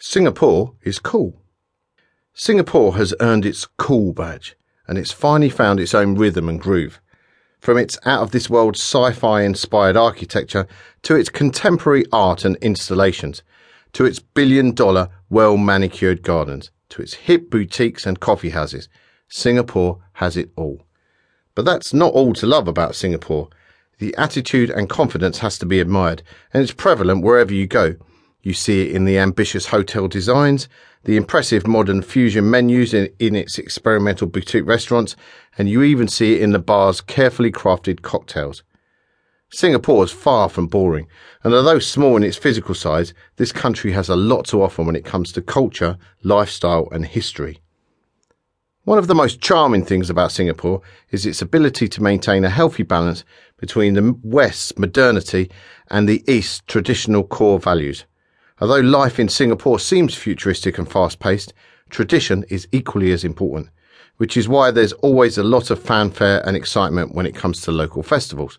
Singapore is cool. Singapore has earned its cool badge, and it's finally found its own rhythm and groove. From its out of this world sci fi inspired architecture to its contemporary art and installations, to its billion dollar, well manicured gardens, to its hip boutiques and coffee houses, Singapore has it all. But that's not all to love about Singapore. The attitude and confidence has to be admired, and it's prevalent wherever you go. You see it in the ambitious hotel designs, the impressive modern fusion menus in, in its experimental boutique restaurants, and you even see it in the bar's carefully crafted cocktails. Singapore is far from boring, and although small in its physical size, this country has a lot to offer when it comes to culture, lifestyle, and history. One of the most charming things about Singapore is its ability to maintain a healthy balance between the West's modernity and the East's traditional core values. Although life in Singapore seems futuristic and fast paced, tradition is equally as important, which is why there's always a lot of fanfare and excitement when it comes to local festivals.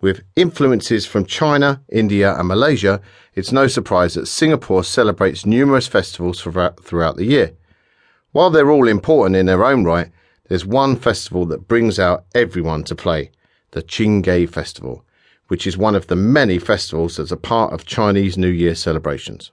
With influences from China, India, and Malaysia, it's no surprise that Singapore celebrates numerous festivals throughout the year. While they're all important in their own right, there's one festival that brings out everyone to play the Chingay Festival, which is one of the many festivals that's a part of Chinese New Year celebrations.